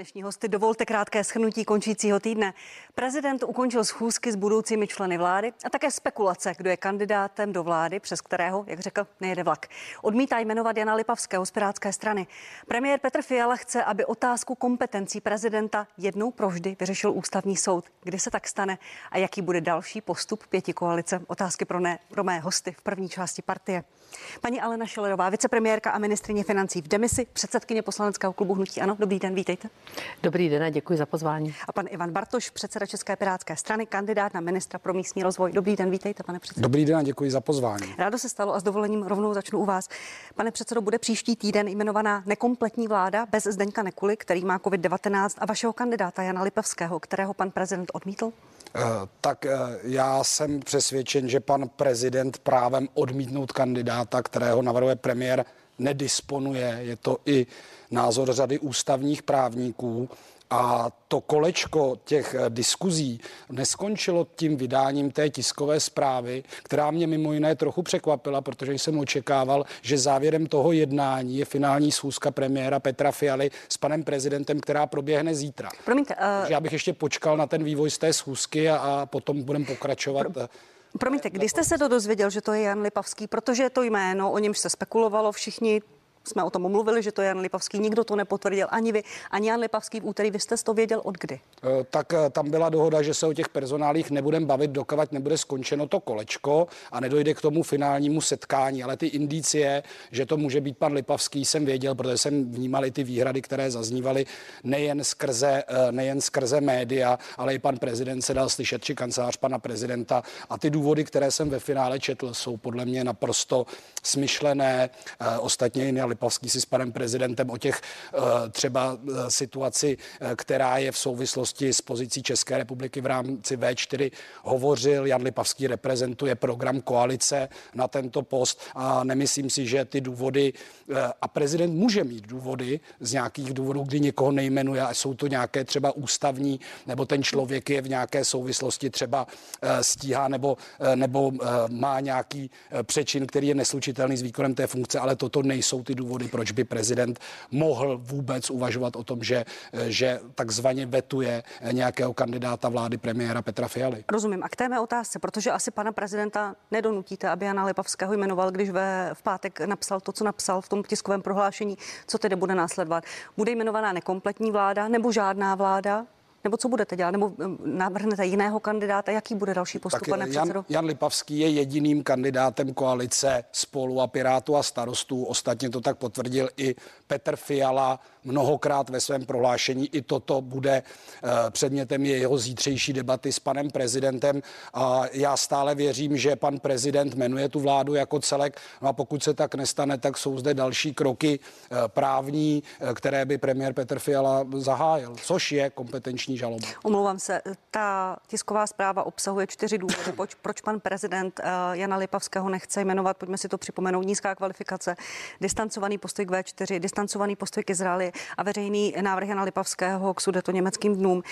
Dnešní hosty dovolte krátké schrnutí končícího týdne. Prezident ukončil schůzky s budoucími členy vlády a také spekulace, kdo je kandidátem do vlády, přes kterého, jak řekl, nejede vlak. Odmítá jmenovat Jana Lipavského z Pirátské strany. Premiér Petr Fiala chce, aby otázku kompetencí prezidenta jednou provždy vyřešil ústavní soud. Kdy se tak stane a jaký bude další postup pěti koalice? Otázky pro, ne, pro mé hosty v první části partie. Paní Alena Šelerová, vicepremiérka a ministrině financí v demisi, předsedkyně poslaneckého klubu Hnutí Ano. Dobrý den, vítejte. Dobrý den a děkuji za pozvání. A pan Ivan Bartoš, předseda České pirátské strany, kandidát na ministra pro místní rozvoj. Dobrý den, vítejte, pane předsedo. Dobrý den a děkuji za pozvání. Rádo se stalo a s dovolením rovnou začnu u vás. Pane předsedo, bude příští týden jmenovaná nekompletní vláda bez Zdeňka Nekuly, který má COVID-19 a vašeho kandidáta Jana Lipevského, kterého pan prezident odmítl? Eh, tak eh, já jsem přesvědčen, že pan prezident právem odmítnout kandidáta, kterého navrhuje premiér, nedisponuje. Je to i názor řady ústavních právníků. A to kolečko těch eh, diskuzí neskončilo tím vydáním té tiskové zprávy, která mě mimo jiné trochu překvapila, protože jsem očekával, že závěrem toho jednání je finální schůzka premiéra Petra Fialy s panem prezidentem, která proběhne zítra. Promiňte, uh... já bych ještě počkal na ten vývoj z té schůzky a, a potom budeme pokračovat. Pro... Promiňte, kdy jste se to dozvěděl, že to je Jan Lipavský? Protože je to jméno, o němž se spekulovalo, všichni jsme o tom mluvili, že to je Jan Lipavský, nikdo to nepotvrdil, ani vy, ani Jan Lipavský v úterý. Vy jste to věděl od kdy? Eh, tak eh, tam byla dohoda, že se o těch personálích nebudeme bavit, dokovat nebude skončeno to kolečko a nedojde k tomu finálnímu setkání. Ale ty indicie, že to může být pan Lipavský, jsem věděl, protože jsem vnímal i ty výhrady, které zaznívaly nejen skrze, eh, nejen skrze média, ale i pan prezident se dal slyšet, či kancelář pana prezidenta. A ty důvody, které jsem ve finále četl, jsou podle mě naprosto smyšlené. Ostatně Lipavský si s panem prezidentem o těch eh, třeba eh, situaci, eh, která je v souvislosti s pozicí České republiky v rámci V4 hovořil. Jan Lipavský reprezentuje program koalice na tento post a nemyslím si, že ty důvody a prezident může mít důvody z nějakých důvodů, kdy někoho nejmenuje a jsou to nějaké třeba ústavní, nebo ten člověk je v nějaké souvislosti třeba stíhá nebo, nebo má nějaký přečin, který je neslučitelný s výkonem té funkce, ale toto nejsou ty důvody, proč by prezident mohl vůbec uvažovat o tom, že, že takzvaně vetuje nějakého kandidáta vlády premiéra Petra Fialy. Rozumím. A k té mé otázce, protože asi pana prezidenta nedonutíte, aby Jana Lipavského jmenoval, když ve, v pátek napsal to, co napsal v tom tiskovém prohlášení, co tedy bude následovat. Bude jmenovaná nekompletní vláda nebo žádná vláda? Nebo co budete dělat? Nebo navrhnete jiného kandidáta? Jaký bude další postup, pane Jan, Jan Lipavský je jediným kandidátem koalice spolu a Pirátu a starostů. Ostatně to tak potvrdil i Petr Fiala mnohokrát ve svém prohlášení. I toto bude uh, předmětem jeho zítřejší debaty s panem prezidentem. A já stále věřím, že pan prezident jmenuje tu vládu jako celek. No a pokud se tak nestane, tak jsou zde další kroky uh, právní, uh, které by premiér Petr Fiala zahájil, což je kompetenční žaloba. Omlouvám se, ta tisková zpráva obsahuje čtyři důvody, proč, proč pan prezident Jana Lipavského nechce jmenovat. Pojďme si to připomenout. Nízká kvalifikace, distancovaný postoj k V4, distancovaný postoj k Izraeli a veřejný návrh Jana Lipavského k sudeto německým dnům.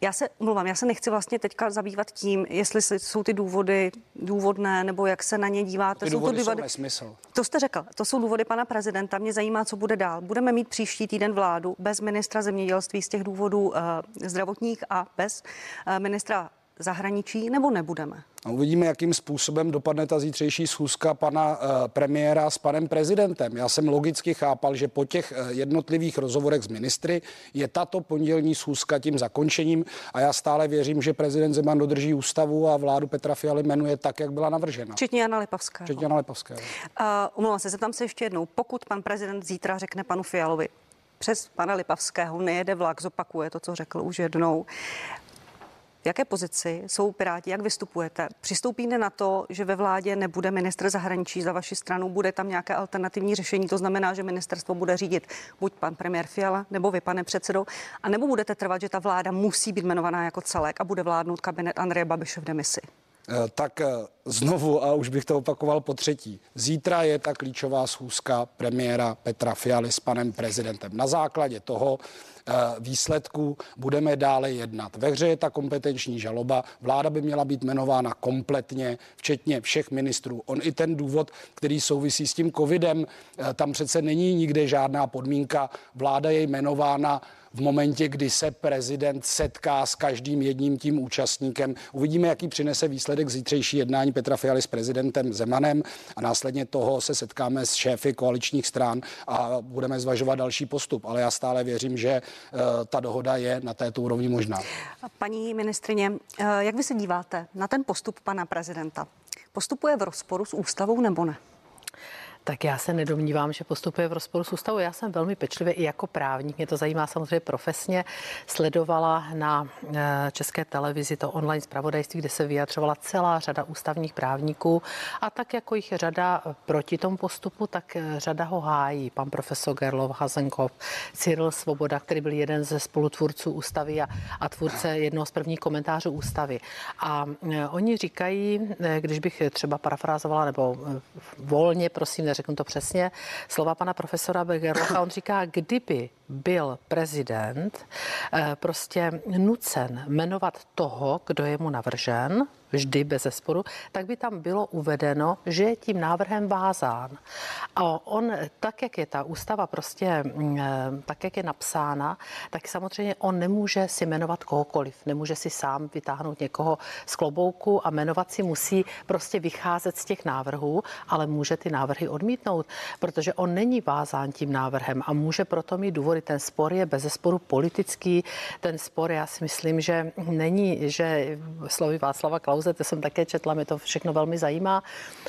Já se mluvám, já se nechci vlastně teďka zabývat tím, jestli jsou ty důvody důvodné, nebo jak se na ně díváte. Ty důvody jsou, to důvody, jsou nesmysl. To jste řekl, to jsou důvody pana prezidenta. Mě zajímá, co bude dál. Budeme mít příští týden vládu bez ministra zemědělství z těch důvodů uh, zdravotních a bez uh, ministra zahraničí, nebo nebudeme? A uvidíme, jakým způsobem dopadne ta zítřejší schůzka pana uh, premiéra s panem prezidentem. Já jsem logicky chápal, že po těch uh, jednotlivých rozhovorech s ministry je tato pondělní schůzka tím zakončením a já stále věřím, že prezident Zeman dodrží ústavu a vládu Petra Fialy jmenuje tak, jak byla navržena. Včetně Jana Lipavského. Včetně Jana Lipavského. Uh, omlouvám se, zeptám se ještě jednou. Pokud pan prezident zítra řekne panu Fialovi, přes pana Lipavského nejede vlak, zopakuje to, co řekl už jednou jaké pozici jsou Piráti, jak vystupujete? Přistoupíte na to, že ve vládě nebude ministr zahraničí za vaši stranu, bude tam nějaké alternativní řešení, to znamená, že ministerstvo bude řídit buď pan premiér Fiala, nebo vy, pane předsedou, a nebo budete trvat, že ta vláda musí být jmenovaná jako celek a bude vládnout kabinet Andreje Babiše v demisi? Eh, tak eh, znovu, a už bych to opakoval po třetí, zítra je ta klíčová schůzka premiéra Petra Fialy s panem prezidentem. Na základě toho eh, výsledků budeme dále jednat. Ve hře je ta kompetenční žaloba. Vláda by měla být jmenována kompletně, včetně všech ministrů. On i ten důvod, který souvisí s tím covidem, eh, tam přece není nikde žádná podmínka. Vláda je jmenována v momentě, kdy se prezident setká s každým jedním tím účastníkem. Uvidíme, jaký přinese výsledek zítřejší jednání Petra Fialy s prezidentem Zemanem a následně toho se setkáme s šéfy koaličních stran a budeme zvažovat další postup. Ale já stále věřím, že eh, ta dohoda je na této úrovni možná. Paní ministrině, eh, jak vy se díváte na ten postup pana prezidenta? Postupuje v rozporu s ústavou nebo ne? Tak já se nedomnívám, že postupuje v rozporu s ústavou. Já jsem velmi pečlivě i jako právník, mě to zajímá samozřejmě profesně, sledovala na eh, české televizi to online zpravodajství, kde se vyjadřovala celá řada ústavních právníků a tak jako jich řada proti tomu postupu, tak eh, řada ho hájí. Pan profesor Gerlov, Hazenkov, Cyril Svoboda, který byl jeden ze spolutvůrců ústavy a, a tvůrce jednoho z prvních komentářů ústavy. A eh, oni říkají, když bych třeba parafrázovala nebo volně, prosím, neřeknu to přesně, slova pana profesora Begerlocha, on říká, kdyby byl prezident eh, prostě nucen jmenovat toho, kdo je mu navržen, vždy bez zesporu, tak by tam bylo uvedeno, že je tím návrhem vázán. A on, tak jak je ta ústava prostě, mm, eh, tak jak je napsána, tak samozřejmě on nemůže si jmenovat kohokoliv. Nemůže si sám vytáhnout někoho z klobouku a jmenovat si musí prostě vycházet z těch návrhů, ale může ty návrhy odmítnout, protože on není vázán tím návrhem a může proto mít důvody. Ten spor je bez zesporu politický. Ten spor, já si myslím, že není, že slovy Václava Klaus kauze, to jsem také četla, mě to všechno velmi zajímá.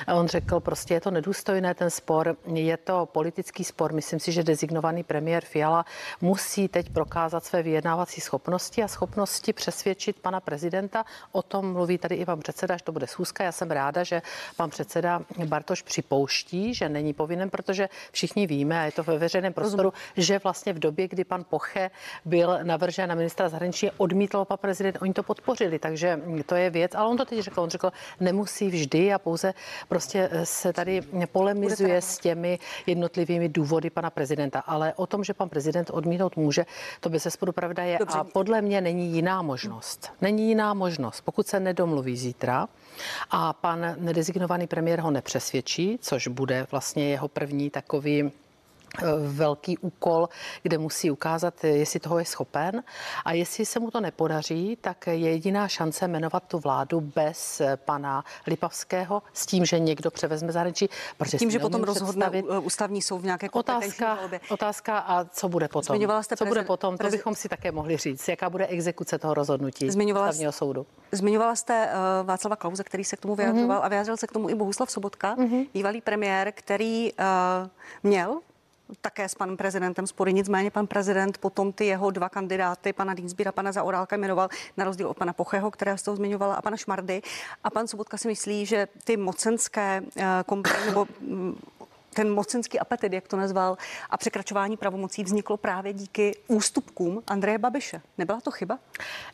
A on řekl, prostě je to nedůstojné ten spor, je to politický spor. Myslím si, že dezignovaný premiér Fiala musí teď prokázat své vyjednávací schopnosti a schopnosti přesvědčit pana prezidenta. O tom mluví tady i pan předseda, že to bude schůzka. Já jsem ráda, že pan předseda Bartoš připouští, že není povinen, protože všichni víme, a je to ve veřejném prostoru, že vlastně v době, kdy pan Poche byl navržen na ministra zahraničí, odmítl pan prezident, oni to podpořili, takže to je věc, ale on to teď řekl. On řekl, nemusí vždy a pouze prostě eh, se tady polemizuje s těmi jednotlivými důvody pana prezidenta. Ale o tom, že pan prezident odmítnout může, to by se spodu pravda je. Dobře. A podle mě není jiná možnost. Není jiná možnost. Pokud se nedomluví zítra a pan nedesignovaný premiér ho nepřesvědčí, což bude vlastně jeho první takový velký úkol, kde musí ukázat, jestli toho je schopen. A jestli se mu to nepodaří, tak je jediná šance jmenovat tu vládu bez eh, pana Lipavského s tím, že někdo převezme zahraničí. Protože tím, že potom rozhodne ústavní soud v nějaké otázka, otázka a co bude potom? Zmiňovala jste co bude potom? To bychom si také mohli říct. Jaká bude exekuce toho rozhodnutí Zmiňovala ústavního soudu? Zmiňovala jste uh, Václava Klauze, který se k tomu vyjadřoval mm-hmm. a vyjádřil se k tomu i Bohuslav Sobotka, mm-hmm. bývalý premiér, který uh, měl také s panem prezidentem spory. Nicméně pan prezident potom ty jeho dva kandidáty, pana Dýnsbíra, pana Zaorálka, jmenoval na rozdíl od pana Pocheho, které jste zmiňovala, a pana Šmardy. A pan Sobotka si myslí, že ty mocenské uh, kompre, nebo mm, ten mocenský apetit, jak to nazval, a překračování pravomocí vzniklo právě díky ústupkům Andreje Babiše. Nebyla to chyba?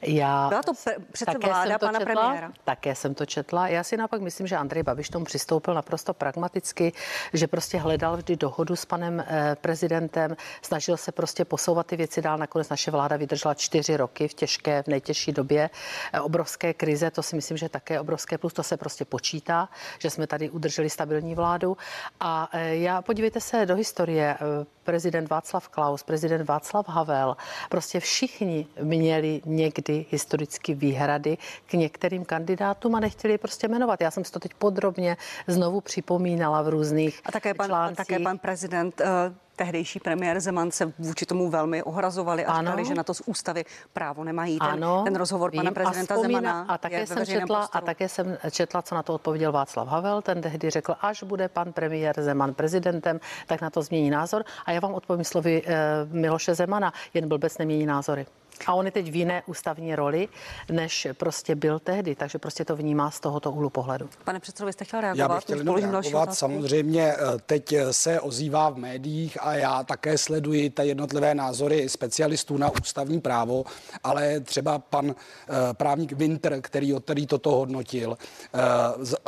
Já Byla to přece také vláda pana četla, premiéra. Také jsem to četla. Já si naopak myslím, že Andrej Babiš tomu přistoupil naprosto pragmaticky, že prostě hledal vždy dohodu s panem eh, prezidentem, snažil se prostě posouvat ty věci dál. Nakonec naše vláda vydržela čtyři roky v těžké, v nejtěžší době eh, obrovské krize. To si myslím, že také obrovské plus. To se prostě počítá, že jsme tady udrželi stabilní vládu. A eh, já podívejte se do historie. Prezident Václav Klaus, prezident Václav Havel, prostě všichni měli někdy historicky výhrady k některým kandidátům a nechtěli je prostě jmenovat. Já jsem si to teď podrobně znovu připomínala v různých A také pan, článcích. také pan prezident uh tehdejší premiér Zeman se vůči tomu velmi ohrazovali a ano. říkali, že na to z ústavy právo nemají. Ten, ano, ten rozhovor vím, pana prezidenta a vzpomína, Zemana a také jsem četla, A také jsem četla, co na to odpověděl Václav Havel. Ten tehdy řekl, až bude pan premiér Zeman prezidentem, tak na to změní názor. A já vám odpovím slovy e, Miloše Zemana, jen blbec nemění názory. A on je teď v jiné ústavní roli, než prostě byl tehdy, takže prostě to vnímá z tohoto úhlu pohledu. Pane předsedo, vy jste chtěl reagovat? Já bych chtěl jenom reagovat. Samozřejmě eh, teď eh, se ozývá v médiích a já také sleduji ty jednotlivé názory specialistů na ústavní právo, ale třeba pan eh, právník Winter, který, který toto hodnotil,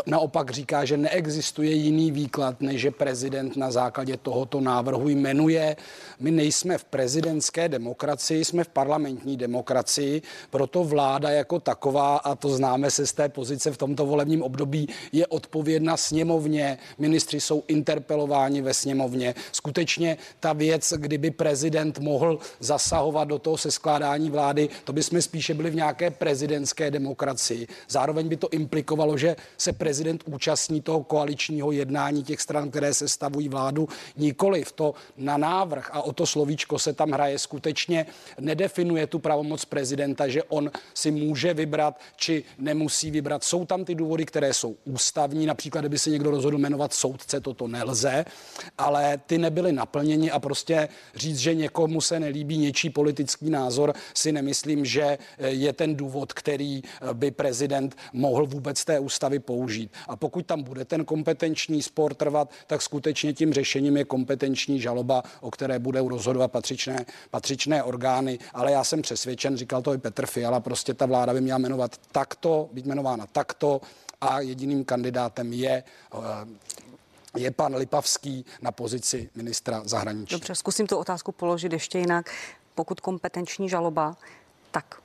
naopak říká, že neexistuje jiný výklad, než že prezident na základě tohoto návrhu jmenuje. My nejsme v prezidentské demokracii, jsme v parlamentní parlamentní demokracii, proto vláda jako taková, a to známe se z té pozice v tomto volebním období, je odpovědna sněmovně, ministři jsou interpelováni ve sněmovně. Skutečně ta věc, kdyby prezident mohl zasahovat do toho seskládání vlády, to by jsme spíše byli v nějaké prezidentské demokracii. Zároveň by to implikovalo, že se prezident účastní toho koaličního jednání těch stran, které se stavují vládu, nikoliv to na návrh a o to slovíčko se tam hraje skutečně nedefinuje tu pravomoc prezidenta, že on si může vybrat, či nemusí vybrat. Jsou tam ty důvody, které jsou ústavní, například, kdyby se někdo rozhodl jmenovat soudce, toto nelze, ale ty nebyly naplněny a prostě říct, že někomu se nelíbí něčí politický názor, si nemyslím, že je ten důvod, který by prezident mohl vůbec té ústavy použít. A pokud tam bude ten kompetenční spor trvat, tak skutečně tím řešením je kompetenční žaloba, o které budou rozhodovat patřičné, patřičné orgány. Ale já jsem přesvědčen, říkal to i Petr Fiala, prostě ta vláda by měla jmenovat takto, být jmenována takto a jediným kandidátem je eh, je pan Lipavský na pozici ministra zahraničí. Dobře, zkusím tu otázku položit ještě jinak. Pokud kompetenční žaloba, tak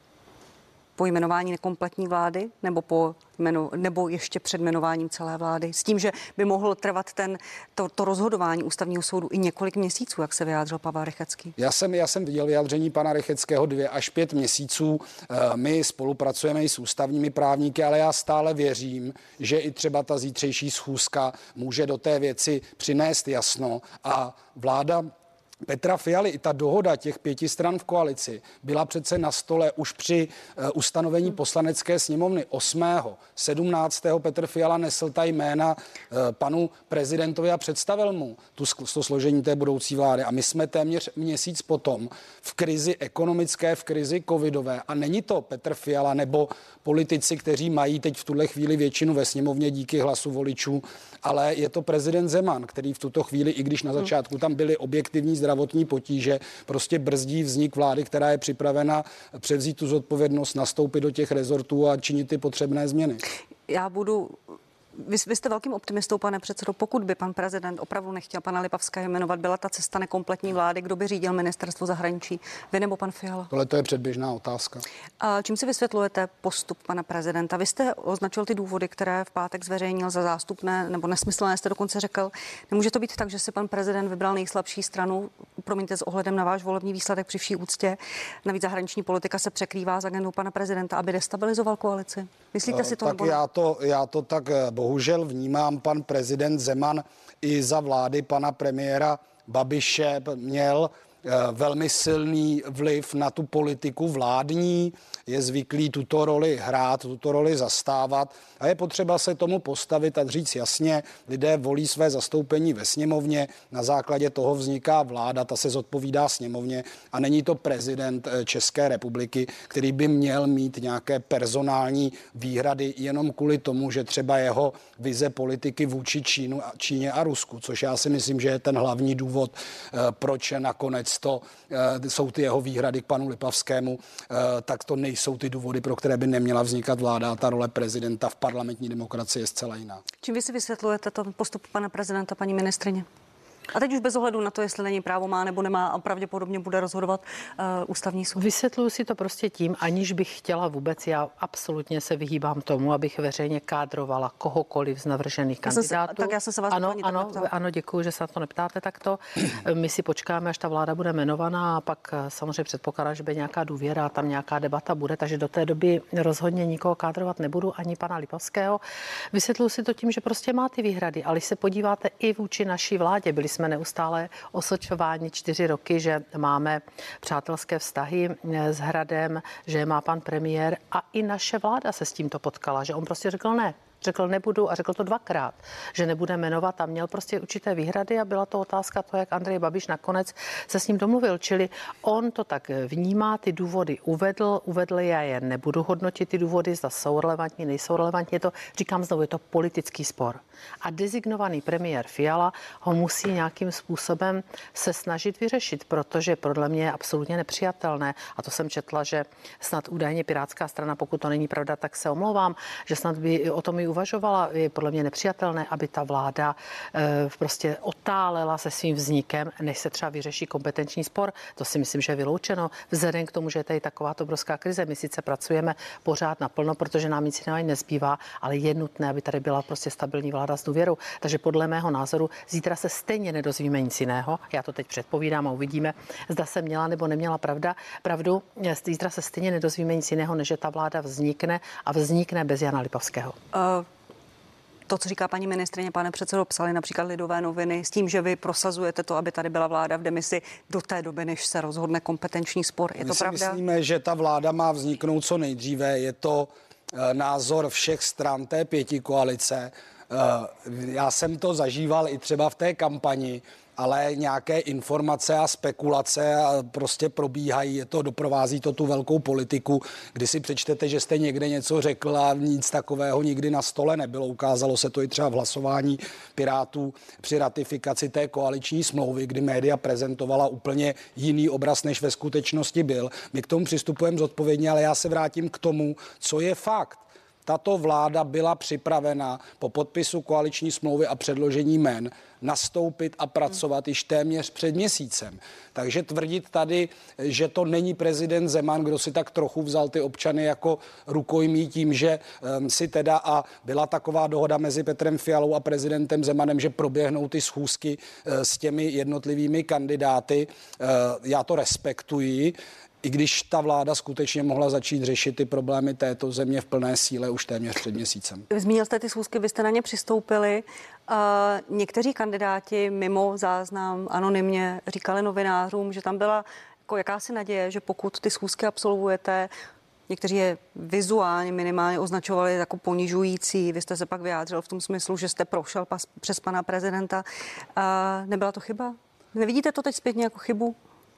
po jmenování nekompletní vlády nebo, po jmenu, nebo ještě před jmenováním celé vlády. S tím, že by mohl trvat ten, to, to rozhodování ústavního soudu i několik měsíců, jak se vyjádřil Pavel Rychecký. Já jsem, já jsem viděl vyjádření pana Rycheckého dvě až pět měsíců. Eh, my spolupracujeme i s ústavními právníky, ale já stále věřím, že i třeba ta zítřejší schůzka může do té věci přinést jasno a vláda Petra Fialy, i ta dohoda těch pěti stran v koalici byla přece na stole už při uh, ustanovení hmm. poslanecké sněmovny 8. 17. Petr Fiala nesl ta jména uh, panu prezidentovi a představil mu tu, to složení té budoucí vlády. A my jsme téměř měsíc potom v krizi ekonomické, v krizi covidové. A není to Petr Fiala nebo politici, kteří mají teď v tuhle chvíli většinu ve sněmovně díky hlasu voličů, ale je to prezident Zeman, který v tuto chvíli, i když na hmm. začátku tam byly objektivní zdravotní zdravotní potíže prostě brzdí vznik vlády, která je připravena převzít tu zodpovědnost, nastoupit do těch rezortů a činit ty potřebné změny. Já budu vy, vy jste velkým optimistou, pane předsedo. Pokud by pan prezident opravdu nechtěl pana Lipavského jmenovat, byla ta cesta nekompletní vlády, kdo by řídil ministerstvo zahraničí? Vy nebo pan Fiala? Tohle to je předběžná otázka. A čím si vysvětlujete postup pana prezidenta? Vy jste označil ty důvody, které v pátek zveřejnil za zástupné nebo nesmyslné, jste dokonce řekl. Nemůže to být tak, že si pan prezident vybral nejslabší stranu, promiňte, s ohledem na váš volební výsledek při vší úctě. Navíc zahraniční politika se překrývá s agendou pana prezidenta, aby destabilizoval koalici. Myslíte si to? Tak nebo... já to, já to tak eh, bohužel vnímám pan prezident Zeman i za vlády pana premiéra Babiše měl velmi silný vliv na tu politiku vládní, je zvyklý tuto roli hrát, tuto roli zastávat. A je potřeba se tomu postavit a říct jasně, lidé volí své zastoupení ve sněmovně, na základě toho vzniká vláda, ta se zodpovídá sněmovně a není to prezident eh, České republiky, který by měl mít nějaké personální výhrady jenom kvůli tomu, že třeba jeho vize politiky vůči Čínu, Číně a Rusku, což já si myslím, že je ten hlavní důvod, eh, proč nakonec to eh, jsou ty jeho výhrady k panu Lipavskému, tak to nejsou ty důvody, pro které by neměla vznikat vláda ta role prezidenta v parlamentní demokracie je zcela jiná. Čím vy si vysvětlujete to postup pana prezidenta, paní ministrině? A teď už bez ohledu na to, jestli není právo má nebo nemá a pravděpodobně bude rozhodovat uh, ústavní soud. Vysvětluji si to prostě tím, aniž bych chtěla vůbec, já absolutně se vyhýbám tomu, abych veřejně kádrovala kohokoliv z navržených já kandidátů. Se, tak já jsem se vás ano, ano, ano, děkuji, že se na to neptáte takto. My si počkáme, až ta vláda bude jmenovaná a pak eh, samozřejmě předpokládám, že by nějaká důvěra tam nějaká debata bude, takže do té doby rozhodně nikoho kádrovat nebudu, ani pana Lipovského. Vysvětluji si to tím, že prostě má ty výhrady, ale když se podíváte i vůči naší vládě, byli jsme neustále osočováni čtyři roky, že máme přátelské vztahy eh, s Hradem, že má pan premiér a i naše vláda se s tímto potkala, že on prostě řekl ne, Řekl nebudu a řekl to dvakrát, že nebude jmenovat a měl prostě určité výhrady a byla to otázka to, jak Andrej Babiš nakonec se s ním domluvil. Čili on to tak vnímá, ty důvody uvedl, uvedl já je nebudu hodnotit ty důvody, zda jsou relevantní, nejsou relevantní. Je to, říkám znovu, je to politický spor. A designovaný premiér Fiala ho musí nějakým způsobem se snažit vyřešit, protože podle mě je absolutně nepřijatelné. A to jsem četla, že snad údajně Pirátská strana, pokud to není pravda, tak se omlouvám, že snad by o tom i uvažovala. Je podle mě nepřijatelné, aby ta vláda e, prostě otálela se svým vznikem, než se třeba vyřeší kompetenční spor. To si myslím, že je vyloučeno. Vzhledem k tomu, že je tady taková obrovská krize, my sice pracujeme pořád naplno, protože nám nic jiného nezbývá, ale je nutné, aby tady byla prostě stabilní vláda s důvěrou. Takže podle mého názoru zítra se stejně nedozvíme nic jiného. Já to teď předpovídám a uvidíme, zda se měla nebo neměla pravda. Pravdu, zítra se stejně nedozvíme nic jiného, než že ta vláda vznikne a vznikne bez Jana Lipavského. To, co říká paní ministrině, pane předsedo, psali například lidové noviny s tím, že vy prosazujete to, aby tady byla vláda v demisi do té doby, než se rozhodne kompetenční spor. Je My to si pravda? myslíme, že ta vláda má vzniknout co nejdříve. Je to eh, názor všech stran té pěti koalice. Eh, já jsem to zažíval i třeba v té kampani ale nějaké informace a spekulace prostě probíhají, je to, doprovází to tu velkou politiku, kdy si přečtete, že jste někde něco řekl a nic takového nikdy na stole nebylo. Ukázalo se to i třeba v hlasování Pirátů při ratifikaci té koaliční smlouvy, kdy média prezentovala úplně jiný obraz, než ve skutečnosti byl. My k tomu přistupujeme zodpovědně, ale já se vrátím k tomu, co je fakt tato vláda byla připravena po podpisu koaliční smlouvy a předložení men nastoupit a pracovat již téměř před měsícem. Takže tvrdit tady, že to není prezident Zeman, kdo si tak trochu vzal ty občany jako rukojmí tím, že um, si teda a byla taková dohoda mezi Petrem Fialou a prezidentem Zemanem, že proběhnou ty schůzky uh, s těmi jednotlivými kandidáty. Uh, já to respektuji i když ta vláda skutečně mohla začít řešit ty problémy této země v plné síle už téměř před měsícem. Zmínil jste ty schůzky, vy jste na ně přistoupili. Uh, někteří kandidáti mimo záznam anonymně říkali novinářům, že tam byla jako jakási naděje, že pokud ty schůzky absolvujete, Někteří je vizuálně minimálně označovali jako ponižující. Vy jste se pak vyjádřil v tom smyslu, že jste prošel pas, přes pana prezidenta. Uh, nebyla to chyba? Nevidíte to teď zpětně jako chybu?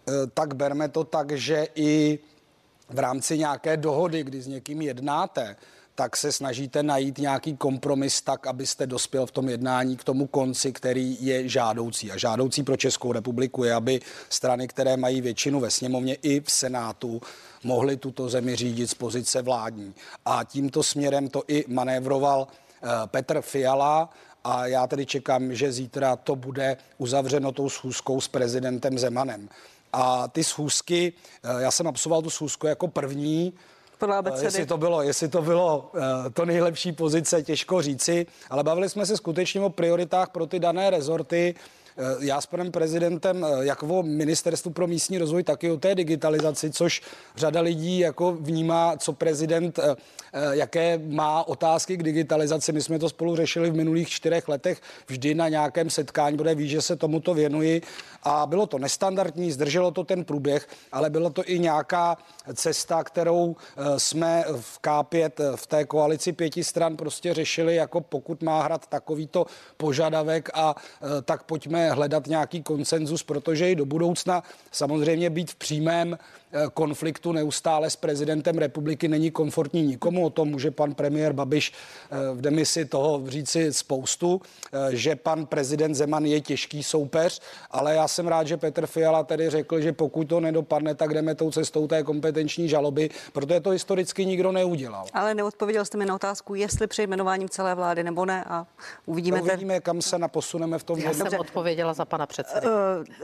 Eh, tak berme to tak, že i v rámci nějaké dohody, kdy s někým jednáte, tak se snažíte najít nějaký kompromis tak, abyste dospěl v tom jednání k tomu konci, který je žádoucí. A žádoucí pro Českou republiku je, aby strany, které mají většinu ve sněmovně i v Senátu, mohly tuto zemi řídit z pozice vládní. A tímto směrem to i manévroval eh, Petr Fiala a já tedy čekám, že zítra to bude uzavřeno tou schůzkou s prezidentem Zemanem. A ty schůzky, eh, já jsem absolvoval tu schůzku jako první, podle abecedy. Jestli to bylo, jestli to bylo eh, to nejlepší pozice, těžko říci, ale bavili jsme se skutečně o prioritách pro ty dané rezorty. Eh, já s panem prezidentem, eh, jak o ministerstvu pro místní rozvoj, tak i o té digitalizaci, což řada lidí jako vnímá, co prezident, eh, jaké má otázky k digitalizaci. My jsme to spolu řešili v minulých čtyřech letech vždy na nějakém setkání, bude ví, že se tomuto věnuji a bylo to nestandardní, zdrželo to ten průběh, ale bylo to i nějaká cesta, kterou jsme v K5 v té koalici pěti stran prostě řešili, jako pokud má hrad takovýto požadavek a tak pojďme hledat nějaký konsenzus, protože i do budoucna samozřejmě být v přímém konfliktu neustále s prezidentem republiky není komfortní nikomu. O tom může pan premiér Babiš eh, v demisi toho říci spoustu, eh, že pan prezident Zeman je těžký soupeř, ale já jsem rád, že Petr Fiala tedy řekl, že pokud to nedopadne, tak jdeme tou cestou té kompetenční žaloby, protože to historicky nikdo neudělal. Ale neodpověděl jste mi na otázku, jestli při jmenováním celé vlády nebo ne a uvidíme. No, uvidíme, ten... kam se naposuneme v tom. Já jsem odpověděla za pana předsedu.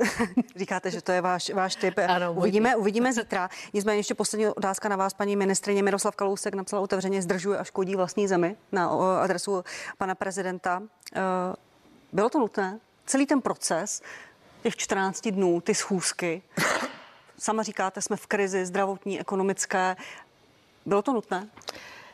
Říkáte, že to je váš, váš typ. Ano, uvidíme, uvidíme zítra. Nicméně ještě poslední otázka na vás, paní ministrině. Miroslav Kalousek napsal otevřeně, zdržuje a škodí vlastní zemi na adresu pana prezidenta. Eh, bylo to nutné? Celý ten proces, těch 14 dnů, ty schůzky, sama říkáte, jsme v krizi zdravotní, ekonomické. Bylo to nutné?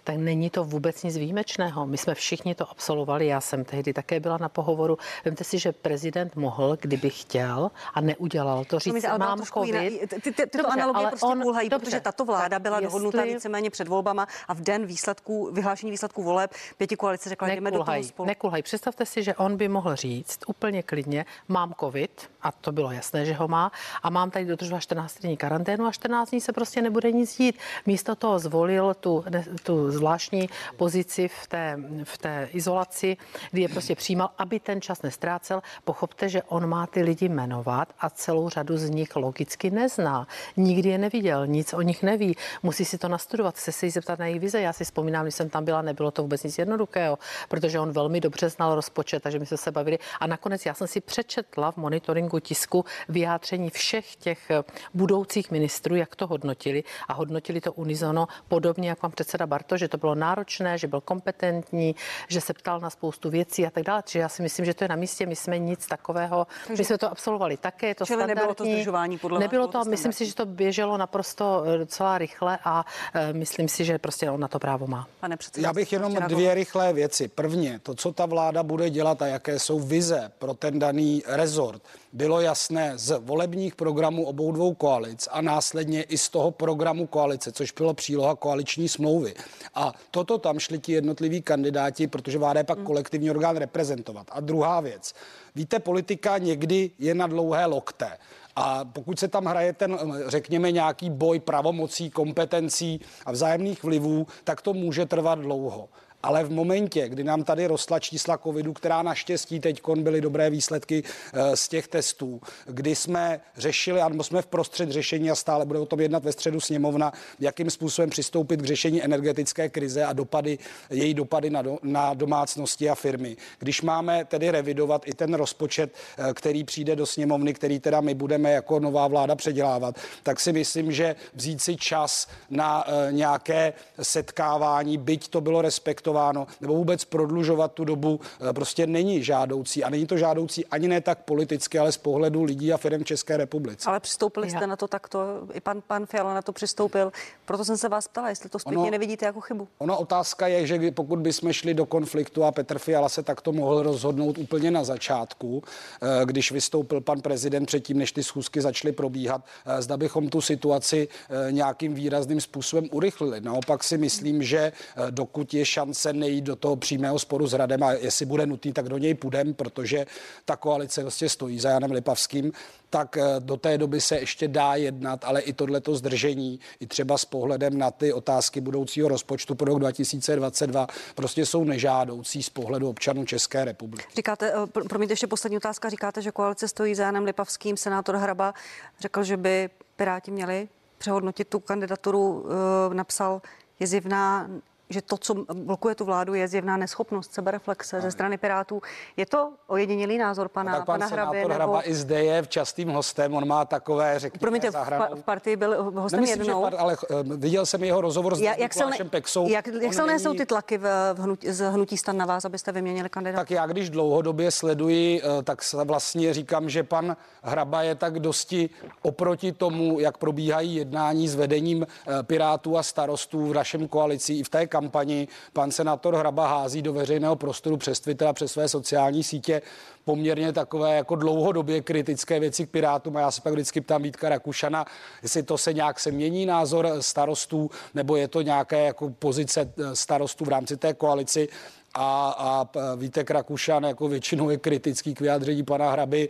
Tak není to vůbec nic výjimečného. My jsme všichni to absolvovali, já jsem tehdy také byla na pohovoru. Vemte si, že prezident mohl, kdyby chtěl a neudělal to, říct, Promiňte, ale mám covid. Jiná. Ty, ty, ty, tyto dobře, analogie prostě on, kulhají, dobře, protože tato vláda byla jestli, dohodnuta víceméně před volbama a v den výsledků, vyhlášení výsledků voleb pěti koalice řekla, jdeme do toho spolu. Nekulhaj. Představte si, že on by mohl říct úplně klidně, mám covid, a to bylo jasné, že ho má, a mám tady dodržovat 14 dní karanténu a 14 dní se prostě nebude nic dít. Místo toho zvolil tu, tu zvláštní pozici v té, v té izolaci, kdy je prostě přijímal, aby ten čas nestrácel. Pochopte, že on má ty lidi jmenovat a celou řadu z nich logicky nezná. Nikdy je neviděl, nic o nich neví. Musí si to nastudovat, se jí zeptat na jejich vize. Já si vzpomínám, když jsem tam byla, nebylo to vůbec nic jednoduchého, protože on velmi dobře znal rozpočet, takže my jsme se bavili. A nakonec já jsem si přečetla v monitoringu tisku vyjádření všech těch budoucích ministrů, jak to hodnotili a hodnotili to unizono podobně jako pan předseda Barto, že to bylo náročné, že byl kompetentní, že se ptal na spoustu věcí a tak dále. Čiže já si myslím, že to je na místě. My jsme nic takového, Takže, my jsme to absolvovali také, je to Čili standardní. nebylo to zdržování podle Nebylo to, myslím si, že to běželo naprosto eh, docela rychle a uh, myslím si, že prostě on na to právo má. Pane předsedo, Já bych jenom dvě rychlé věci. Prvně, to, co ta vláda bude dělat a jaké jsou vize pro ten daný rezort, bylo jasné z volebních programů obou dvou koalic a následně i z toho programu koalice, což bylo příloha koaliční smlouvy. A toto tam šli ti jednotliví kandidáti, protože vláda je pak hmm. kolektivní orgán reprezentovat. A druhá věc. Víte, politika někdy je na dlouhé lokte. A pokud se tam hraje ten, řekněme, nějaký boj pravomocí, kompetencí a vzájemných vlivů, tak to může trvat dlouho. Ale v momentě, kdy nám tady rostla čísla covidu, která naštěstí teď byly dobré výsledky eh, z těch testů, kdy jsme řešili, nebo jsme v prostřed řešení a stále bude o tom jednat ve středu sněmovna, jakým způsobem přistoupit k řešení energetické krize a dopady, její dopady na, do, na domácnosti a firmy. Když máme tedy revidovat i ten rozpočet, eh, který přijde do sněmovny, který teda my budeme jako nová vláda předělávat, tak si myslím, že vzít si čas na uh, nějaké setkávání, byť to bylo respektováno, respektováno, nebo vůbec prodlužovat tu dobu eh, prostě není žádoucí. A není to žádoucí ani ne tak politicky, ale z pohledu lidí a firm České republice. Ale přistoupili jste Já. na to takto, i pan, pan Fiala na to přistoupil. Proto jsem se vás ptala, jestli to zpětně ono, nevidíte jako chybu. Ono otázka je, že pokud bychom šli do konfliktu a Petr Fiala se takto mohl rozhodnout úplně na začátku, eh, když vystoupil pan prezident předtím, než ty schůzky začaly probíhat, eh, zda bychom tu situaci nějakým výrazným způsobem urychlili. Naopak si myslím, že dokud je šance se nejít do toho přímého sporu s Radem a jestli bude nutný, tak do něj půjdem, protože ta koalice vlastně stojí za Janem Lipavským, tak eh, do té doby se ještě dá jednat, ale i tohleto zdržení, i třeba s pohledem na ty otázky budoucího rozpočtu pro rok 2022, prostě jsou nežádoucí z pohledu občanů České republiky. Říkáte, eh, promiňte ještě poslední otázka, říkáte, že koalice stojí za Janem Lipavským, senátor Hraba řekl, že by Piráti měli přehodnotit tu kandidaturu, eh, napsal, je zjevná že to, co blokuje tu vládu, je zjevná neschopnost sebereflexe ze strany Pirátů. Je to ojedinělý názor pana, no, tak pan pana Hrabě? Nebo... Hraba i zde je častým hostem, on má takové, řekněme, Promiňte, v, v partii byl hostem Nemyslím, jednou. Že, ale uh, viděl jsem jeho rozhovor s jak, jak, silné, Peksou. Jak, jak silné není... jsou ty tlaky v, v hnutí, z hnutí stan na vás, abyste vyměnili kandidáta? Tak já, když dlouhodobě sleduji, uh, tak vlastně říkám, že pan Hraba je tak dosti oproti tomu, jak probíhají jednání s vedením uh, Pirátů a starostů v našem koalici i v té kampani. Pan senátor Hraba hází do veřejného prostoru přes Twitter a přes své sociální sítě poměrně takové jako dlouhodobě kritické věci k Pirátům. A já se pak vždycky ptám Vítka Rakušana, jestli to se nějak se mění názor starostů, nebo je to nějaké jako pozice starostů v rámci té koalici a, a Vítek Rakušan jako většinou je kritický k vyjádření pana Hraby.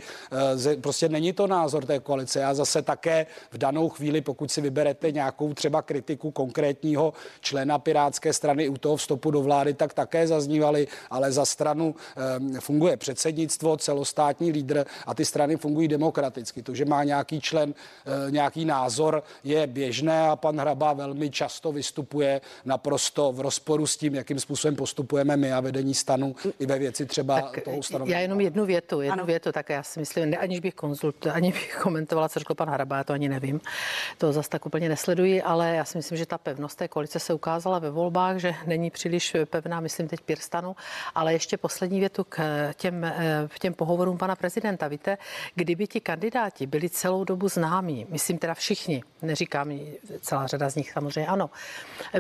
E, prostě není to názor té koalice. Já zase také v danou chvíli, pokud si vyberete nějakou třeba kritiku konkrétního člena Pirátské strany u toho vstupu do vlády, tak také zaznívali, ale za stranu e, funguje předsednictvo, celostátní lídr a ty strany fungují demokraticky. To, že má nějaký člen e, nějaký názor, je běžné a pan Hraba velmi často vystupuje naprosto v rozporu s tím, jakým způsobem postupujeme my a vedení stanu i ve věci třeba tak toho ustanovení. Já jenom jednu větu, jednu ano. větu, tak já si myslím, ne, aniž bych konzult, ani bych komentovala, co řekl pan Harabá, to ani nevím. To zase tak úplně nesleduji, ale já si myslím, že ta pevnost té koalice se ukázala ve volbách, že není příliš pevná, myslím teď Pirstanu, ale ještě poslední větu k těm, k těm pohovorům pana prezidenta. Víte, kdyby ti kandidáti byli celou dobu známí, myslím teda všichni, neříkám celá řada z nich samozřejmě ano,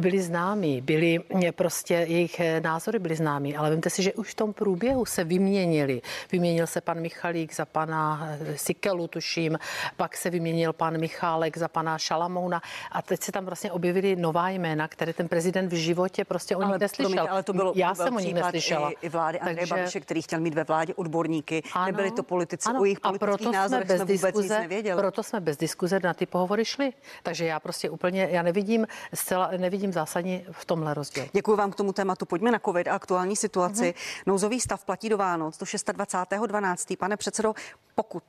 byli známí, byli prostě jejich názory byly známí, ale vemte si, že už v tom průběhu se vyměnili. Vyměnil se pan Michalík za pana Sikelu, tuším, pak se vyměnil pan Michálek za pana Šalamouna a teď se tam vlastně objevily nová jména, které ten prezident v životě prostě o nich neslyšel. Promiň, ale to bylo, Já to byl jsem o nich neslyšela. I, i vlády Andreje Takže... Babiše, který chtěl mít ve vládě odborníky. Ano, Nebyli to politici, ano, o jejich politických názorech jsme, bez jsme vůbec diskuze, nic nevěděli. Proto jsme bez diskuze na ty pohovory šli. Takže já prostě úplně, já nevidím zcela, nevidím zásadně v tomhle rozdíl. Děkuji vám k tomu tématu. Pojďme na COVID a aktuální situaci. Mm-hmm. Nouzový stav platí do Vánoc, do 26.12. Pane předsedo, pokud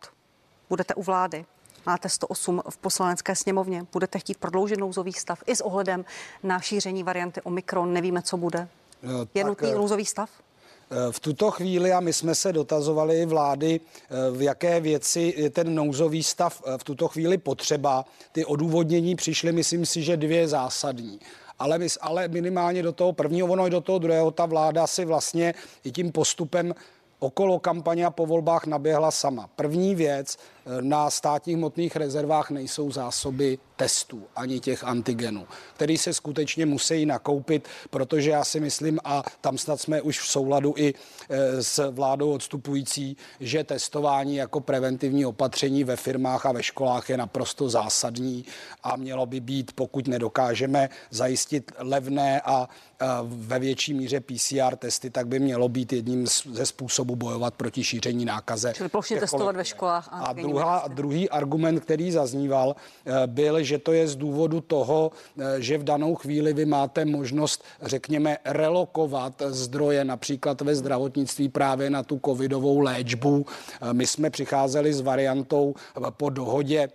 budete u vlády, máte 108 v poslanecké sněmovně, budete chtít prodloužit nouzový stav i s ohledem na šíření varianty Omikron, nevíme, co bude. No, Je nutný eh, nouzový stav? Eh, v tuto chvíli, a my jsme se dotazovali vlády, eh, v jaké věci je ten nouzový stav v tuto chvíli potřeba. Ty odůvodnění přišly, myslím si, že dvě zásadní ale, ale minimálně do toho prvního, ono i do toho druhého, ta vláda si vlastně i tím postupem okolo kampaně a po volbách naběhla sama. První věc, na státních hmotných rezervách nejsou zásoby testů ani těch antigenů, který se skutečně musí nakoupit, protože já si myslím, a tam snad jsme už v souladu i e, s vládou odstupující, že testování jako preventivní opatření ve firmách a ve školách je naprosto zásadní a mělo by být, pokud nedokážeme zajistit levné a ve větší míře PCR testy, tak by mělo být jedním ze způsobů bojovat proti šíření nákaze. Čili plošně testovat ve školách. A, a druhá, druhý argument, který zazníval, eh, byl, že to je z důvodu toho, eh, že v danou chvíli vy máte možnost, řekněme, relokovat zdroje například ve zdravotnictví právě na tu covidovou léčbu. Eh, my jsme přicházeli s variantou po dohodě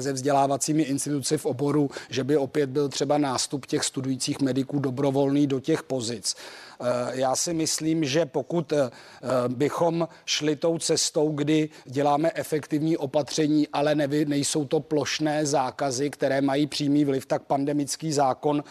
se vzdělávacími instituci v oboru, že by opět byl třeba nástup těch studujících mediků dobrovolný do těch pozic. Eh, já si myslím, že pokud eh, bychom šli tou cestou, kdy děláme efektivní opatření, ale nevy, nejsou to plošné zákazy, které mají přímý vliv, tak pandemický zákon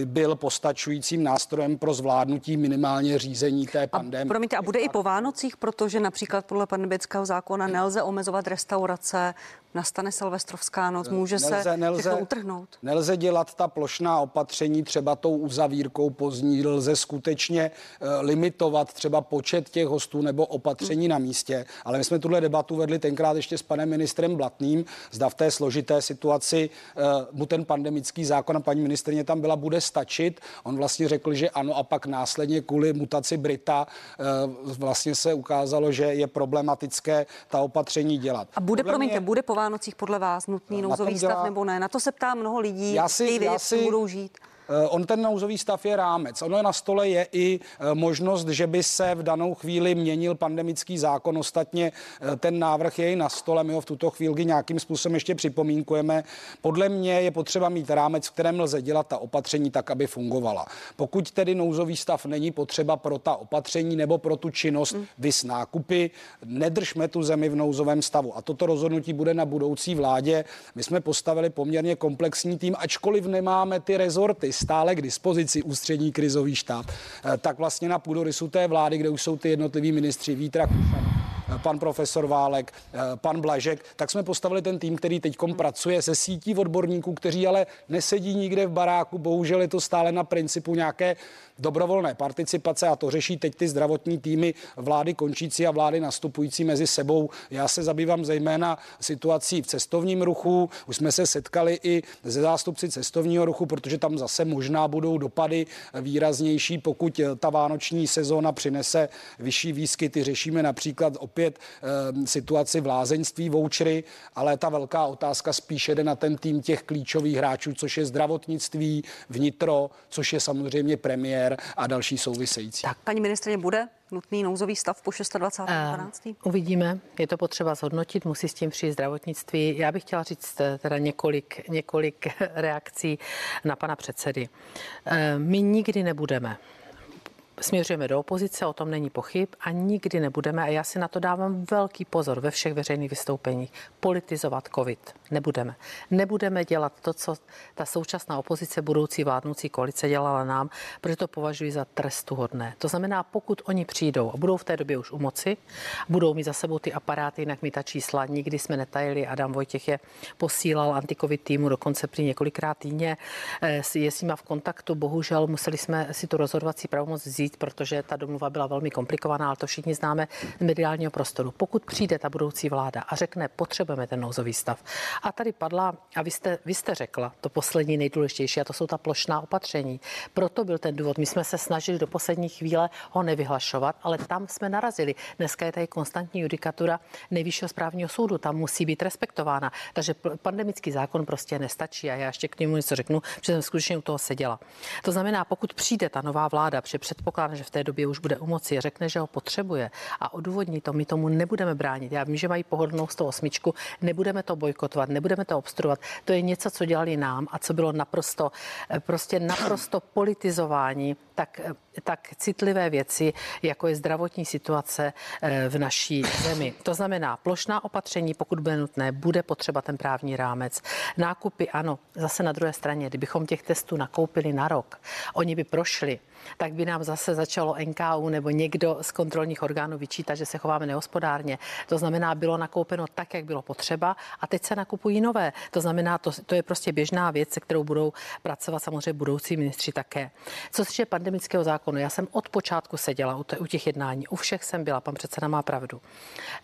eh, byl postačujícím nástrojem pro zvládnutí minimálně řízení té pandemie. Promiňte, a bude i po Vánocích, protože například podle pandemického zákona nelze omezovat restaurace, nastane silvestrovská noc, může nelze, se nelze, utrhnout. Nelze dělat ta plošná opatření třeba tou uzavírkou pozdní, lze skutečně uh, limitovat třeba počet těch hostů nebo opatření na místě, ale my jsme tuhle debatu vedli tenkrát ještě s panem ministrem Blatným, zda v té složité situaci uh, mu ten pandemický zákon a paní ministrně tam byla, bude stačit. On vlastně řekl, že ano a pak následně kvůli mutaci Brita uh, vlastně se ukázalo, že je problematické ta opatření dělat. A bude, Podle promiňte, mě... bude po Vánocích podle vás nutný nouzový stav nebo ne? Na to se ptá mnoho lidí, já si, já si, budou žít. Eh, on ten nouzový stav je rámec. Ono je na stole je i eh, možnost, že by se v danou chvíli měnil pandemický zákon. Ostatně eh, ten návrh je i na stole. My ho v tuto chvíli nějakým způsobem ještě připomínkujeme. Podle mě je potřeba mít rámec, v kterém lze dělat ta opatření tak, aby fungovala. Pokud tedy nouzový stav není potřeba pro ta opatření nebo pro tu činnost hmm. vys nákupy, nedržme tu zemi v nouzovém stavu. A toto rozhodnutí bude na budoucí vládě. My jsme postavili poměrně komplexní tým, ačkoliv nemáme ty rezorty stále k dispozici ústřední krizový štáb, eh, tak vlastně na půdorysu té vlády, kde už jsou ty jednotliví ministři Vítra eh, pan profesor Válek, eh, pan Blažek, tak jsme postavili ten tým, který teď pracuje se sítí odborníků, kteří ale nesedí nikde v baráku. Bohužel je to stále na principu nějaké dobrovolné participace a to řeší teď ty zdravotní týmy vlády končící a vlády nastupující mezi sebou. Já se zabývám zejména situací v cestovním ruchu. Už jsme se setkali i ze zástupci cestovního ruchu, protože tam zase možná budou dopady výraznější, pokud ta vánoční sezóna přinese vyšší výskyty. Řešíme například opět e, situaci v lázeňství vouchery, ale ta velká otázka spíše jde na ten tým těch klíčových hráčů, což je zdravotnictví, vnitro, což je samozřejmě premiér premiér a další související. Tak, paní ministrině, bude nutný nouzový stav po 26.12. Uh, uvidíme, je to potřeba zhodnotit, musí s tím přijít zdravotnictví. Já bych chtěla říct eh, teda několik, několik reakcí na pana předsedy. Uh, my nikdy nebudeme směřujeme do opozice, o tom není pochyb a nikdy nebudeme, a já si na to dávám velký pozor ve všech veřejných vystoupeních, politizovat COVID. Nebudeme. Nebudeme dělat to, co ta současná opozice, budoucí vládnoucí koalice dělala nám, protože to považuji za trestuhodné. To znamená, pokud oni přijdou a budou v té době už u moci, budou mít za sebou ty aparáty, jinak mi ta čísla nikdy jsme netajili. Adam Vojtěch je posílal antikovid týmu dokonce při několikrát týdně. Eh, je s nima v kontaktu. Bohužel museli jsme si tu rozhodovací pravomoc vzít, protože ta domluva byla velmi komplikovaná, ale to všichni známe z mediálního prostoru. Pokud přijde ta budoucí vláda a řekne, potřebujeme ten nouzový stav. A tady padla, a vy jste, vy jste řekla, to poslední nejdůležitější, a to jsou ta plošná opatření. Proto byl ten důvod. My jsme se snažili do poslední chvíle ho nevyhlašovat, ale tam jsme narazili. Dneska je tady konstantní judikatura nejvyššího správního soudu, tam musí být respektována. Takže pandemický zákon prostě nestačí a já ještě k němu něco řeknu, že jsem skutečně u toho seděla. To znamená, pokud přijde ta nová vláda, protože že v té době už bude u moci, řekne, že ho potřebuje a odůvodní to, my tomu nebudeme bránit. Já vím, že mají pohodlnou 108, nebudeme to bojkotovat, nebudeme to obstruovat. To je něco, co dělali nám a co bylo naprosto, eh, prostě naprosto politizování tak, eh, tak citlivé věci, jako je zdravotní situace eh, v naší zemi. To znamená, plošná opatření, pokud bude nutné, bude potřeba ten právní rámec. Nákupy, ano, zase na druhé straně, kdybychom těch testů nakoupili na rok, oni by prošli, tak by nám zase začalo NKU nebo někdo z kontrolních orgánů vyčítat, že se chováme nehospodárně. To znamená, bylo nakoupeno tak, jak bylo potřeba a teď se nakupují nové. To znamená, to, to je prostě běžná věc, se kterou budou pracovat samozřejmě budoucí ministři také. Co se týče pandemického zákonu, já jsem od počátku seděla u těch jednání, u všech jsem byla, pan předseda má pravdu.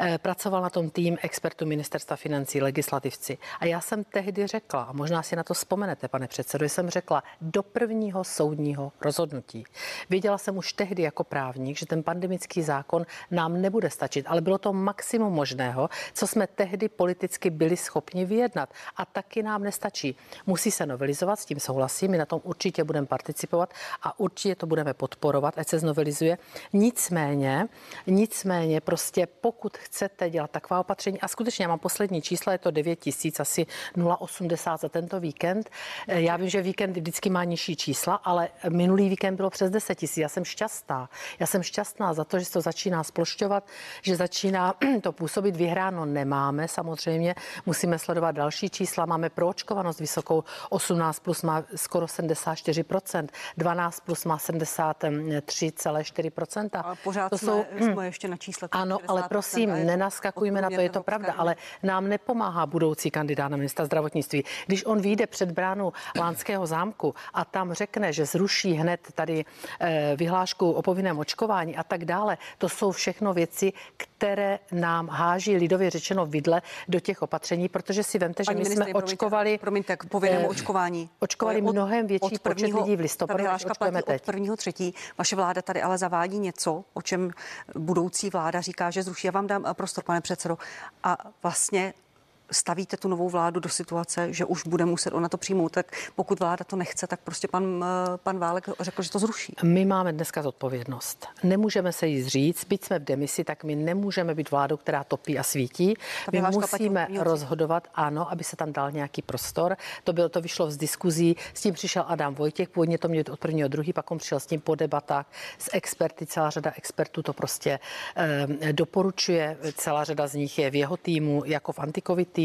Eh, pracoval na tom tým expertů ministerstva financí, legislativci. A já jsem tehdy řekla, a možná si na to vzpomenete, pane předsedo, jsem řekla, do prvního soudního rozhodnutí. Věděla jsem už tehdy jako právník, že ten pandemický zákon nám nebude stačit, ale bylo to maximum možného, co jsme tehdy politicky byli schopni vyjednat. A taky nám nestačí. Musí se novelizovat, s tím souhlasím, my na tom určitě budeme participovat a určitě to budeme podporovat, ať se znovelizuje. Nicméně, nicméně prostě pokud chcete dělat taková opatření, a skutečně já mám poslední čísla, je to 9 tisíc, asi 0,80 za tento víkend. Já vím, že víkend vždycky má nižší čísla, ale minulý víkend bylo přes 10 tisíc. Já jsem šťastná. Já jsem šťastná za to, že se to začíná splošťovat, že začíná to působit. Vyhráno nemáme samozřejmě. Musíme sledovat další čísla. Máme proočkovanost vysokou. 18 plus má skoro 74%, 12 plus má 73,4%. Ale pořád to jsou, jsme, jsme ještě na čísle. Ano, ale prosím, nenaskakujme na to, je to pravda, ale nám nepomáhá budoucí kandidát na ministra zdravotnictví. Když on vyjde před bránu Lánského zámku a tam řekne, že zruší hned tady eh, vyhlášku o povinném očkování a tak dále, to jsou všechno věci, které nám háží lidově řečeno vidle do těch opatření, protože si vemte, že my jsme očkovali. Promiňte, k povinnému eh, očkování. Očkovali od, mnohem větší od prvního, počet lidí v listopadu, než očkujeme teď. Od prvního třetí. Vaše vláda tady ale zavádí něco, o čem budoucí vláda říká, že zruší. Já vám dám eh, prostor, pane předsedo. A vlastně stavíte tu novou vládu do situace, že už bude muset ona to přijmout, tak pokud vláda to nechce, tak prostě pan, eh, pan Válek řekl, že to zruší. My máme dneska zodpovědnost. Nemůžeme se jí zříct, byť jsme v demisi, tak my nemůžeme být vládou, která topí a svítí. My musíme rozhodovat, ano, aby se tam dal nějaký prostor. To bylo, to vyšlo z diskuzí, s tím přišel Adam Vojtěch, původně to měl od prvního druhý, pak on přišel s tím po debatách s experty, celá řada expertů to prostě eh, doporučuje, celá řada z nich je v jeho týmu, jako v antikovid týmu.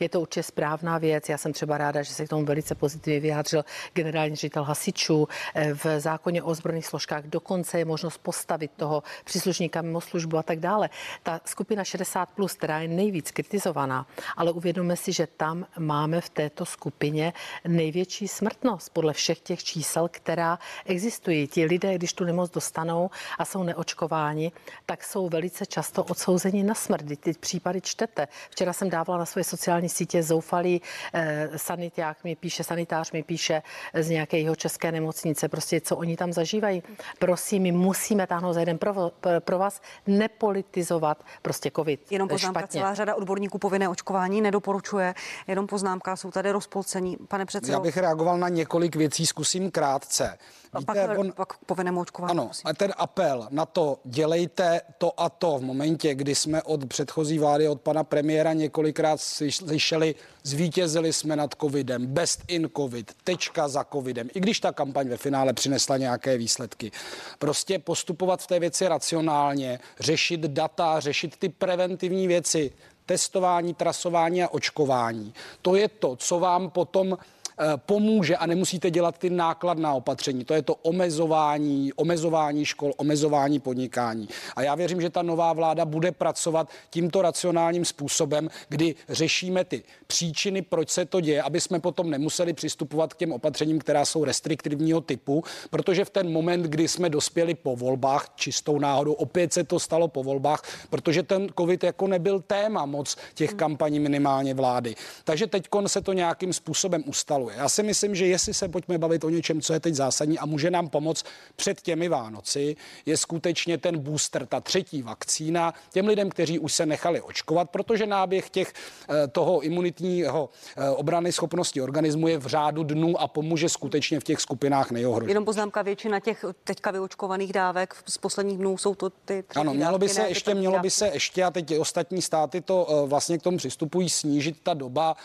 Je to určitě správná věc. Já jsem třeba ráda, že se k tomu velice pozitivně vyjádřil generální ředitel hasičů. Eh, v zákoně o zbrojních složkách dokonce je možnost postavit toho příslušníka mimo službu a tak dále. Ta skupina 60, plus, která je nejvíc kritizovaná, ale uvědomme si, že tam máme v této skupině největší smrtnost podle všech těch čísel, která existují. Ti lidé, když tu nemoc dostanou a jsou neočkováni, tak jsou velice často odsouzeni na smrt. Ty případy čtete. Včera jsem dávala na svoje sociální sítě zoufalý eh, saniták mi píše, sanitář mi píše z nějaké jeho české nemocnice, prostě co oni tam zažívají. Prosím, my musíme táhnout za jeden pro, pro vás, nepolitizovat prostě covid. Jenom poznámka, špatně. celá řada odborníků povinné očkování nedoporučuje, jenom poznámka, jsou tady rozpolcení. Pane předsedo. Já bych reagoval na několik věcí, zkusím krátce. Víte, pak, on, pak povinnému očkování. Ano, prosím. a ten apel na to, dělejte to a to v momentě, kdy jsme od předchozí vlády, od pana premiéra několikrát slyšeli, zvítězili jsme nad covidem, best in covid, tečka za covidem, i když ta kampaň ve finále přinesla nějaké výsledky. Prostě postupovat v té věci racionálně, řešit data, řešit ty preventivní věci, testování, trasování a očkování. To je to, co vám potom pomůže a nemusíte dělat ty nákladná opatření. To je to omezování, omezování škol, omezování podnikání. A já věřím, že ta nová vláda bude pracovat tímto racionálním způsobem, kdy řešíme ty příčiny, proč se to děje, aby jsme potom nemuseli přistupovat k těm opatřením, která jsou restriktivního typu, protože v ten moment, kdy jsme dospěli po volbách, čistou náhodou, opět se to stalo po volbách, protože ten covid jako nebyl téma moc těch kampaní minimálně vlády. Takže teď se to nějakým způsobem ustalo schvaluje. Já si myslím, že jestli se pojďme bavit o něčem, co je teď zásadní a může nám pomoct před těmi Vánoci, je skutečně ten booster, ta třetí vakcína těm lidem, kteří už se nechali očkovat, protože náběh těch eh, toho imunitního eh, obrany schopnosti organismu je v řádu dnů a pomůže skutečně v těch skupinách nejohrožených. Jenom poznámka, většina těch teďka vyočkovaných dávek z posledních dnů jsou to ty Ano, mělo by se ne, ještě, mělo by se ještě a teď ostatní státy to uh, vlastně k tomu přistupují snížit ta doba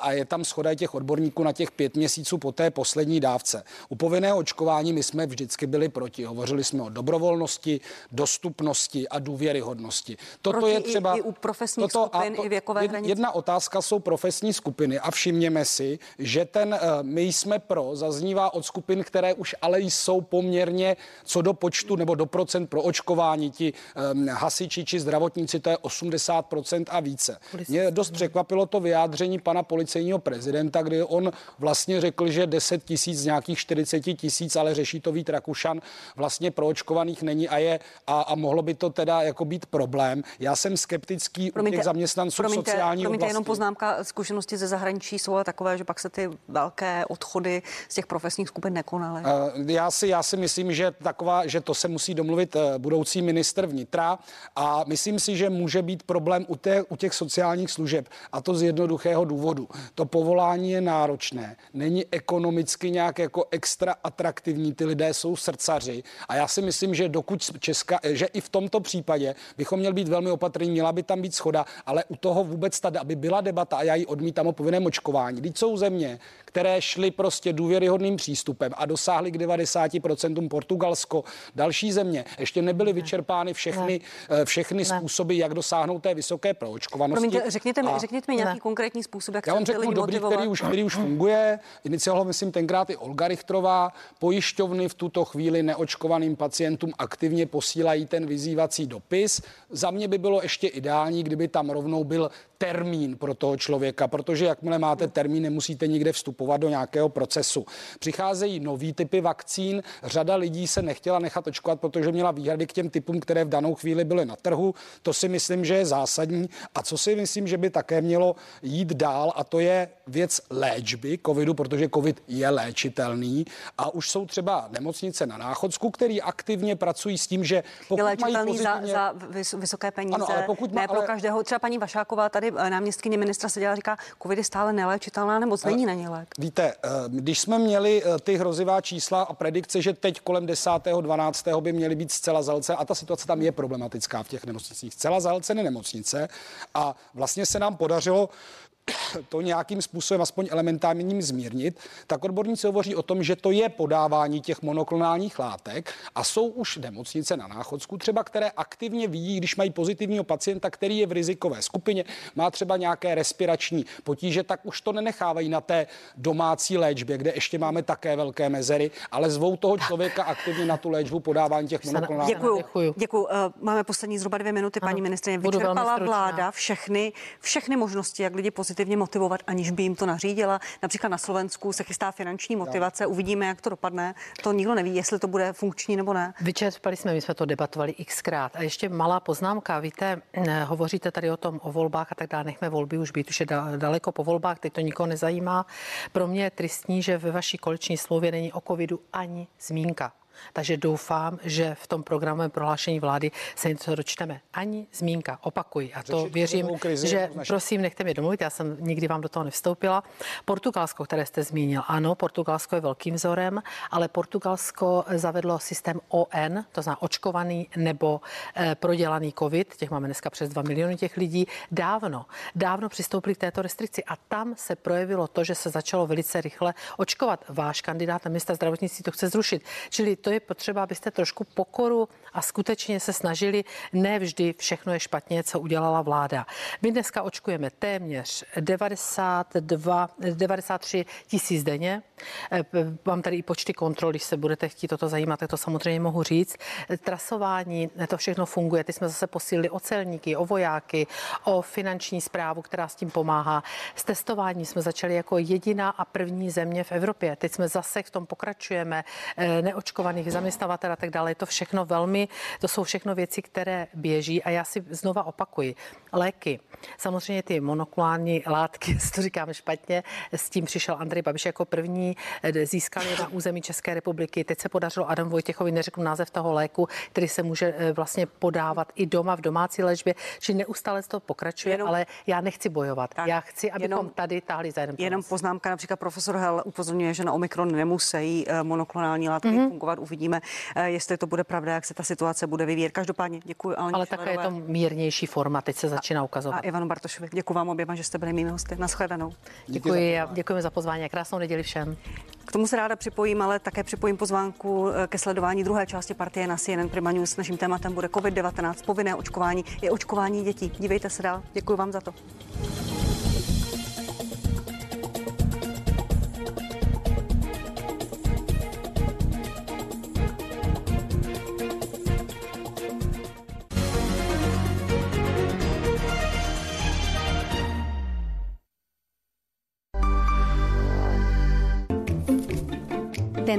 a je tam schoda těch odborníků na těch těch pět měsíců po té poslední dávce. U povinného očkování my jsme vždycky byli proti. Hovořili jsme o dobrovolnosti, dostupnosti a důvěryhodnosti. Toto proti je třeba... I, i u profesních toto, skupin, to, i věkové hranice. Jedna otázka jsou profesní skupiny a všimněme si, že ten, eh, my jsme pro, zaznívá od skupin, které už ale jsou poměrně co do počtu nebo do procent pro očkování, ti um, hasiči či zdravotníci, to je 80% a více. Mě dost překvapilo to vyjádření pana policejního prezidenta, kdy on vlastně řekl, že 10 tisíc z nějakých 40 tisíc, ale řeší to Vít Rakušan, vlastně proočkovaných není a je a, a mohlo by to teda jako být problém. Já jsem skeptický promiňte, u těch zaměstnanců promiňte, sociální promiňte, oblasti. jenom poznámka, zkušenosti ze zahraničí jsou ale takové, že pak se ty velké odchody z těch profesních skupin nekonaly. Uh, já si, já si myslím, že taková, že to se musí domluvit uh, budoucí minister vnitra a myslím si, že může být problém u, té, u těch sociálních služeb a to z jednoduchého důvodu. To povolání je náročné náročné, není ekonomicky nějak jako extra atraktivní, ty lidé jsou srdcaři a já si myslím, že dokud Česka, že i v tomto případě bychom měli být velmi opatrní, měla by tam být schoda, ale u toho vůbec tady, aby byla debata a já ji odmítám o povinném očkování. Když jsou země, které šly prostě důvěryhodným přístupem a dosáhly k 90% Portugalsko, další země, ještě nebyly vyčerpány všechny, ne. Eh, všechny ne. způsoby, jak dosáhnout té vysoké proočkovanosti. Promiňte, řekněte mi, řekněte mi nějaký ne. konkrétní způsob, jak Já vám řeknu dobrý, který už, který už funguje funguje. Iniciovala, myslím, tenkrát i Olga Richtrová. Pojišťovny v tuto chvíli neočkovaným pacientům aktivně posílají ten vyzývací dopis. Za mě by bylo ještě ideální, kdyby tam rovnou byl termín pro toho člověka, protože jakmile máte termín, nemusíte nikde vstupovat do nějakého procesu. Přicházejí nový typy vakcín, řada lidí se nechtěla nechat očkovat, protože měla výhrady k těm typům, které v danou chvíli byly na trhu. To si myslím, že je zásadní. A co si myslím, že by také mělo jít dál, a to je věc léčby covidu, protože covid je léčitelný a už jsou třeba nemocnice na Náchodsku, který aktivně pracují s tím, že pokud je mají pozitivně... za, za vysoké peníze, ano, ale pokud má, ne pro ale... každého. Třeba paní Vašáková tady Eh, náměstkyně ministra seděla a říká, covid je stále neléčitelná nemoc, není na ně lék. Víte, eh, když jsme měli eh, ty hrozivá čísla a predikce, že teď kolem 10. 12. by měly být zcela zalce a ta situace tam je problematická v těch nemocnicích. Zcela zalcené nemocnice a vlastně se nám podařilo to nějakým způsobem aspoň elementárním zmírnit, tak odborníci hovoří o tom, že to je podávání těch monoklonálních látek a jsou už nemocnice na náchodsku třeba, které aktivně vidí, když mají pozitivního pacienta, který je v rizikové skupině, má třeba nějaké respirační potíže, tak už to nenechávají na té domácí léčbě, kde ještě máme také velké mezery, ale zvou toho člověka aktivně na tu léčbu podávání těch monoklonálních. Děkuji. Děkuji. Děkuji. Uh, máme poslední zhruba dvě minuty, paní ministrině. Vyčerpala vláda všechny, všechny možnosti, jak lidi pozitivně pozitivně motivovat, aniž by jim to nařídila. Například na Slovensku se chystá finanční motivace, uvidíme, jak to dopadne. To nikdo neví, jestli to bude funkční nebo ne. Vyčerpali jsme, my jsme to debatovali xkrát. A ještě malá poznámka, víte, eh, hovoříte tady o tom, o volbách a tak dále, nechme volby už být, už je daleko po volbách, teď to nikoho nezajímá. Pro mě je tristní, že ve vaší koleční slově není o covidu ani zmínka. Takže doufám, že v tom programovém prohlášení vlády se něco dočteme. Ani zmínka, opakuji. A to Řešit věřím, krizi, že naši... prosím, nechte mě domluvit, já jsem nikdy vám do toho nevstoupila. Portugalsko, které jste zmínil, ano, Portugalsko je velkým vzorem, ale Portugalsko zavedlo systém ON, to znamená očkovaný nebo eh, prodělaný COVID, těch máme dneska přes 2 miliony těch lidí, dávno, dávno přistoupili k této restrikci a tam se projevilo to, že se začalo velice rychle očkovat. Váš kandidát na ministra zdravotnictví to chce zrušit. Čili to je potřeba, abyste trošku pokoru a skutečně se snažili. Ne vždy všechno je špatně, co udělala vláda. My dneska očkujeme téměř 92, 93 tisíc denně. Eh, mám tady i počty kontrol, když se budete chtít toto zajímat, tak to samozřejmě mohu říct. Trasování, to všechno funguje. Ty jsme zase posílili o celníky, o vojáky, o finanční zprávu, která s tím pomáhá. S testováním jsme začali jako jediná a první země v Evropě. Teď jsme zase v tom pokračujeme. Eh, neočkovaných zaměstnavatel a tak dále. Je to všechno velmi, to jsou všechno věci, které běží a já si znova opakuji. Léky, samozřejmě ty monokulární látky, to říkám špatně, s tím přišel Andrej Babiš jako první, eh, získal je na území České republiky. Teď se podařilo Adam Vojtěchovi, neřeknu název toho léku, který se může eh, vlastně podávat i doma v domácí léčbě, či neustále to pokračuje, jenom, ale já nechci bojovat. Tak, já chci, abychom jenom, tady táhli za jeden Jenom poznámka, například profesor Hel upozorňuje, že na Omikron nemusí eh, monoklonální látky mm-hmm. fungovat. Uvidíme, jestli to bude pravda, jak se ta situace bude vyvíjet. Každopádně děkuji. Aleně ale také je to mírnější forma, teď se začíná ukazovat. A Ivanu Bartošovi, děkuji vám oběma, že jste byli mými hosty. Naschledanou. Děkuji a děkujeme za pozvání a krásnou neděli všem. K tomu se ráda připojím, ale také připojím pozvánku eh, ke sledování druhé části partie na CNN Prima News. Naším tématem bude COVID-19, povinné očkování i očkování dětí. Dívejte se dál. Děkuji vám za to.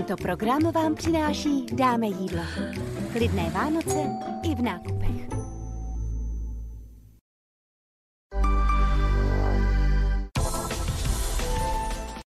Tento program vám přináší Dáme jídlo. Klidné Vánoce i v NAK.